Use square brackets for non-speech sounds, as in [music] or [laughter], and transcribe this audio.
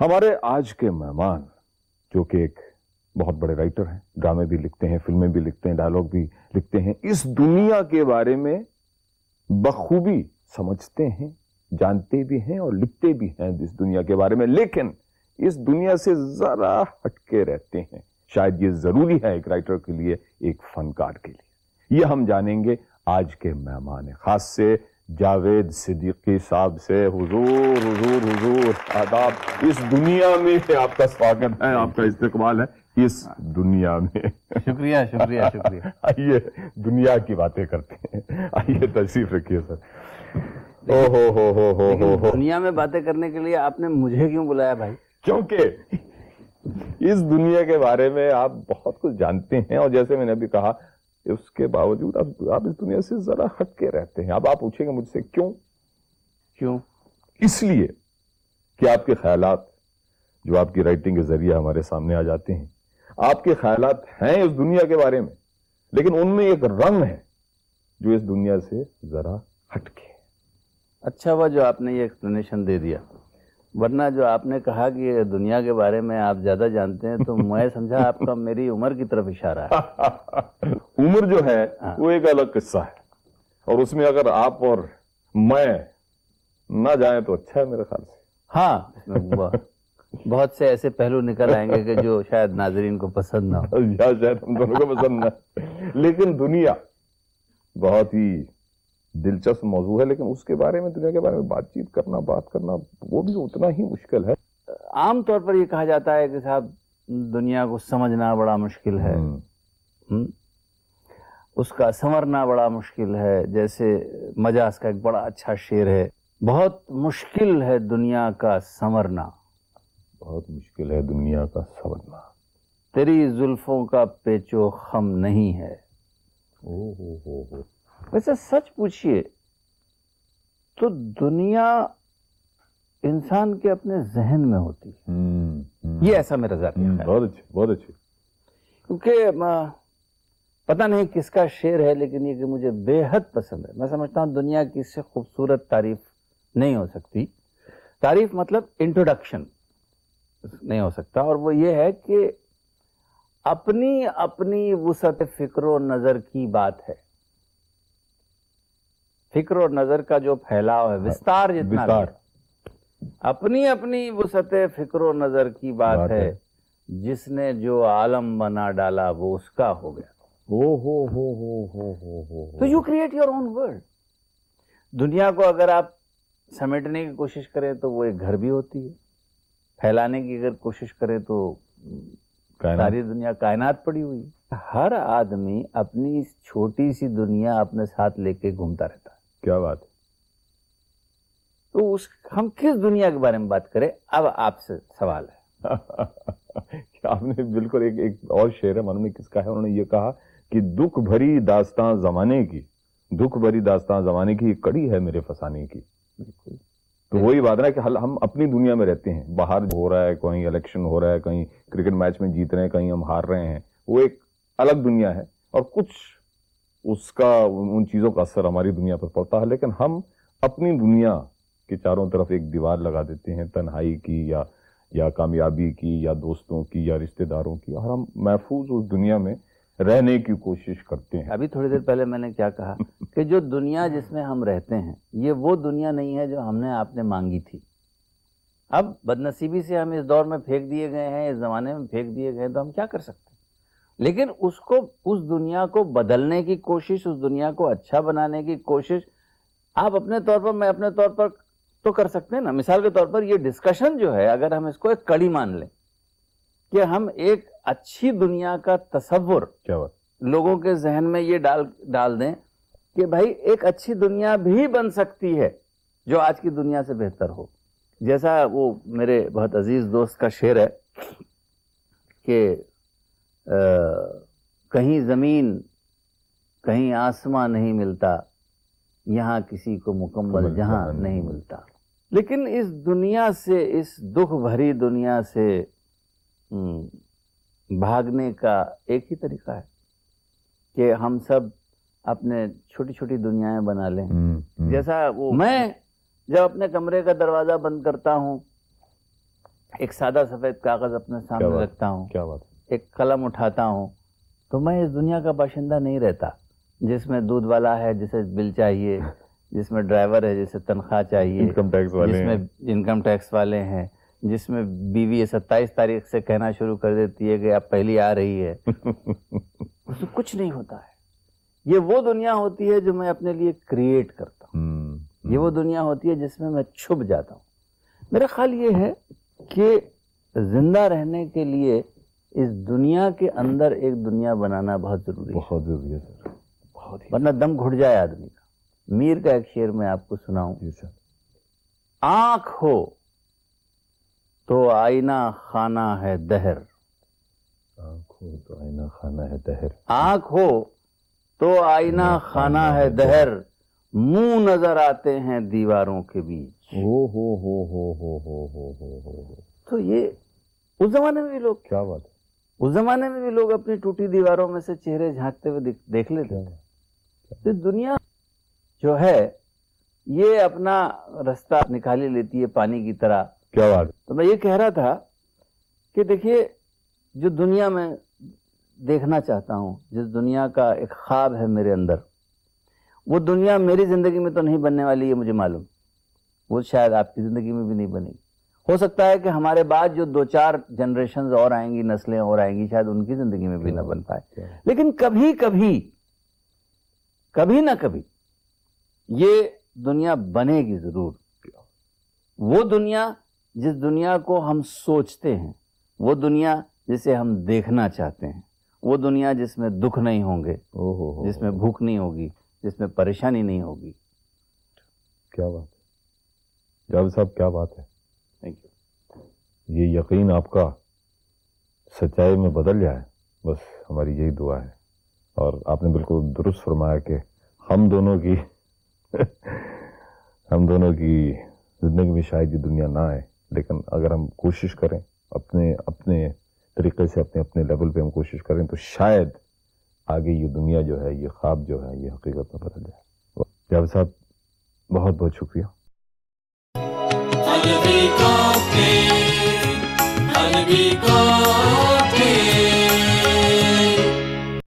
ہمارے آج کے مہمان، جو کہ ایک بہت بڑے رائٹر ہیں، ڈرامے بھی لکھتے ہیں، فلمیں بھی لکھتے ہیں ڈائلاگ بھی لکھتے ہیں، اس دنیا کے بارے میں بخوبی سمجھتے ہیں، جانتے بھی ہیں اور لکھتے بھی ہیں اس دنیا کے بارے میں، لیکن اس دنیا سے ذرا ہٹ کے رہتے ہیں۔ شاید یہ ضروری ہے ایک رائٹر کے لیے، ایک فنکار کے لیے۔ یہ ہم جانیں گے آج کے مہمان، خاص سے جاوید صدیقی صاحب سے حضور حضور حضور آداب اس دنیا میں آپ کا سواگت ہے آپ کا استقبال ہے اس دنیا میں۔ شکریہ شکریہ شکریہ۔ آئیے دنیا کی باتیں کرتے ہیں۔ آئیے تشریف رکھیے سر۔ او ہو ہو ہو ہو ہو ہو۔ دنیا میں باتیں کرنے کے لیے آپ نے مجھے کیوں بلایا بھائی؟ کیونکہ اس دنیا کے بارے میں آپ بہت کچھ جانتے ہیں اور جیسے میں نے ابھی کہا اس کے باوجود آپ آپ اس دنیا سے ذرا ہٹ کے رہتے ہیں۔ اب آپ پوچھیں گے مجھ سے کیوں؟ کیوں؟ اس لیے کہ آپ کے خیالات جو آپ کی رائٹنگ کے ذریعے ہمارے سامنے آ جاتے ہیں۔ آپ کے خیالات ہیں اس دنیا کے بارے میں لیکن ان میں ایک رنگ ہے جو اس دنیا سے ذرا ہٹ کے۔ اچھا ہوا جو آپ نے یہ ایکسپلینیشن دے دیا۔ ورنہ جو آپ نے کہا کہ دنیا کے بارے میں آپ زیادہ جانتے ہیں تو [laughs] میں سمجھا آپ کا میری عمر کی طرف اشارہ ہے۔ [laughs] عمر جو ہے ہاں۔ وہ ایک الگ قصہ ہے۔ اور اس میں اگر آپ اور میں نہ جائیں تو اچھا ہے میرے خیال سے۔ ہاں بہت- سے ایسے پہلو نکل آئیں گے کہ جو شاید ناظرین کو پسند نہ ہو [laughs] یا شاید ہم دونوں کو پسند نہ۔ لیکن دنیا بہت ہی دلچسپ موضوع ہے لیکن اس کے بارے میں دنیا کے بارے میں بات چیت کرنا بات کرنا وہ بھی اتنا ہی مشکل ہے۔ عام طور پر یہ کہا جاتا ہے کہ صاحب دنیا کو سمجھنا بڑا مشکل ہے؟ اس کا سنورنا بڑا مشکل ہے۔ جیسے مجاز کا ایک بڑا اچھا شعر ہے۔ بہت مشکل ہے دنیا کا سنورنا۔ بہت مشکل ہے دنیا کا سمجھنا تیری زلفوں کا پیچو خم نہیں ہے۔ او ہو ہو ہو۔ ویسے سچ پوچھئے تو دنیا انسان کے اپنے ذہن میں ہوتی ہے۔ یہ ایسا میرا ذاتی ہے۔ بہت اچھے بہت اچھے کیونکہ پتہ نہیں کس کا شعر ہے لیکن یہ کہ مجھے بے حد پسند ہے۔ میں سمجھتا ہوں دنیا کی اس سے خوبصورت تعریف نہیں ہو سکتی۔ تعریف مطلب انٹروڈکشن نہیں ہو سکتا۔ اور وہ یہ ہے کہ اپنی اپنی وسعت فکر و نظر کی بات ہے۔ فکر و نظر کا جو پھیلاؤ ہے وستار جتنا اپنی اپنی وسعت فکر و نظر کی بات ہے۔ جس نے جو عالم بنا ڈالا وہ اس کا ہو گیا۔ تو you create your own world دنیا کو اگر آپ سمیٹنے کی کوشش کریں تو وہ ایک گھر بھی ہوتی ہے۔ پھیلانے کی اگر کوشش کریں تو ساری دنیا کائنات پڑی ہوئی ہے۔ ہر آدمی اپنی اس چھوٹی سی دنیا اپنے ساتھ لے کے گھومتا رہتا۔ ہے کیا بات تو اس ہم کس دنیا کے بارے میں بات کریں؟ اب آپ سے سوال ہے۔ [laughs] آپ نے بالکل ایک ایک اور شعر ہے معلوم کس کا ہے انہوں نے یہ کہا کہ دکھ بھری داستان زمانے کی دکھ بھری داستان زمانے کی کڑی ہے میرے فسانے کی۔ تو وہی بات ہے کہ ہم اپنی دنیا میں رہتے ہیں باہر ہو رہا ہے کہیں الیکشن ہو رہا ہے کہیں کرکٹ میچ میں جیت رہے ہیں کہیں ہم ہار رہے ہیں وہ ایک الگ دنیا ہے اور کچھ اس کا، ان چیزوں کا اثر ہماری دنیا پر پڑتا ہے۔ لیکن ہم اپنی دنیا کے چاروں طرف ایک دیوار لگا دیتے ہیں، تنہائی کی یا یا کامیابی کی یا دوستوں کی یا رشتہ داروں کی۔ اور ہم محفوظ اس دنیا میں رہنے کی کوشش کرتے ہیں۔ ابھی تھوڑی دیر پہلے میں نے کیا کہا کہ جو دنیا جس میں ہم رہتے ہیں، یہ وہ دنیا نہیں ہے جو ہم نے آپ نے مانگی تھی۔ اب بدنصیبی سے ہم اس دور میں پھینک دیے گئے ہیں، اس زمانے میں پھینک دیے گئے ہیں، تو ہم کیا کر سکتے ہیں؟ لیکن اس کو اس دنیا کو بدلنے کی کوشش اس دنیا کو اچھا بنانے کی کوشش آپ اپنے طور پر میں اپنے طور پر تو کر سکتے ہیں نا۔ مثال کے طور پر یہ ڈسکشن جو ہے اگر ہم اس کو ایک کڑی مان لیں کہ ہم ایک اچھی دنیا کا تصور لوگوں کے ذہن میں یہ ڈال ڈال دیں کہ بھائی ایک اچھی دنیا بھی بن سکتی ہے جو آج کی دنیا سے بہتر ہو۔ جیسا وہ میرے بہت عزیز دوست کا شعر ہے کہ کہیں زمین کہیں آسماں نہیں ملتا یہاں کسی کو مکمل جہاں نہیں۔ ملتا۔ لیکن اس دنیا سے اس دکھ بھری دنیا سے بھاگنے کا ایک ہی طریقہ ہے کہ ہم سب اپنے چھوٹی چھوٹی دنیایں بنا لیں۔ جیسا وہ میں جب اپنے کمرے کا دروازہ بند کرتا ہوں ایک سادہ سفید کاغذ اپنے سامنے رکھتا ہوں کیا بات ایک قلم اٹھاتا ہوں تو میں اس دنیا کا باشندہ نہیں رہتا جس میں دودھ والا ہے جسے بل چاہیے جس میں ڈرائیور ہے جسے تنخواہ چاہیے انکم ٹیکس والے جس میں انکم ٹیکس والے ہیں جس میں بیوی ستائیس تاریخ سے کہنا شروع کر دیتی ہے کہ اب پہلی آ رہی ہے۔ [laughs] اس میں کچھ نہیں ہوتا ہے۔ یہ وہ دنیا ہوتی ہے جو میں اپنے لیے کریٹ کرتا ہوں۔ یہ وہ دنیا ہوتی ہے جس میں میں چھپ جاتا ہوں۔ میرا خیال یہ ہے کہ زندہ رہنے کے لیے اس دنیا کے اندر ایک دنیا بنانا بہت ضروری ہے۔ بہت ضروری ہے سر۔ بہت ورنہ دم گھٹ جائے آدمی کا۔ میر کا ایک شعر میں آپ کو سناؤں۔ جی سر۔ آنکھ ہو تو آئینہ خانہ ہے دہر۔ آنکھوں تو آئینہ خانہ ہے دہر۔ آنکھ ہو تو آئینہ خانہ ہے دہر۔ منہ نظر آتے ہیں دیواروں کے بیچ۔ ہو ہو ہو ہو ہو ہو ہو ہو ہو۔ تو یہ اس زمانے میں بھی لوگ کیا بات ہے؟ اس زمانے میں بھی لوگ اپنی ٹوٹی دیواروں میں سے چہرے جھانکتے ہوئے دیکھ- لیتے بات تو دنیا جو ہے یہ اپنا رستہ نکالی لیتی ہے پانی کی طرح۔ کیا بات تو میں یہ کہہ رہا تھا کہ دیکھیے جو دنیا میں دیکھنا چاہتا ہوں جس دنیا کا ایک خواب ہے میرے اندر وہ دنیا میری زندگی میں تو نہیں بننے والی ہے مجھے معلوم۔ وہ شاید آپ کی زندگی میں بھی نہیں بنے گی۔ ہو سکتا ہے کہ ہمارے بعد جو دو چار جنریشنز اور آئیں گی نسلیں اور آئیں گی شاید ان کی زندگی میں بھی نہ بن پائے۔ بات لیکن کبھی کبھی کبھی نہ کبھی یہ دنیا بنے گی ضرور۔ وہ دنیا جس دنیا کو ہم سوچتے ہیں وہ دنیا جسے ہم دیکھنا چاہتے ہیں وہ دنیا جس میں دکھ نہیں ہوں گے جس میں بھوک نہیں ہوگی جس میں پریشانی نہیں ہوگی۔ کیا بات ہے؟ صاحب کیا بات ہے؟ تھینک یو یہ یقین آپ کا سچائی میں بدل جائے، بس ہماری یہی دعا ہے۔ اور آپ نے بالکل درست فرمایا کہ ہم دونوں کی [laughs] ہم دونوں کی زندگی میں شاید یہ دنیا نہ آئے، لیکن اگر ہم کوشش کریں اپنے اپنے طریقے سے، اپنے اپنے لیول پہ ہم کوشش کریں تو شاید آگے یہ دنیا جو ہے، یہ خواب جو ہے، یہ حقیقت میں بدل جائے۔ جاوید صاحب، بہت بہت شکریہ۔ حلوی کافی حلوی کافی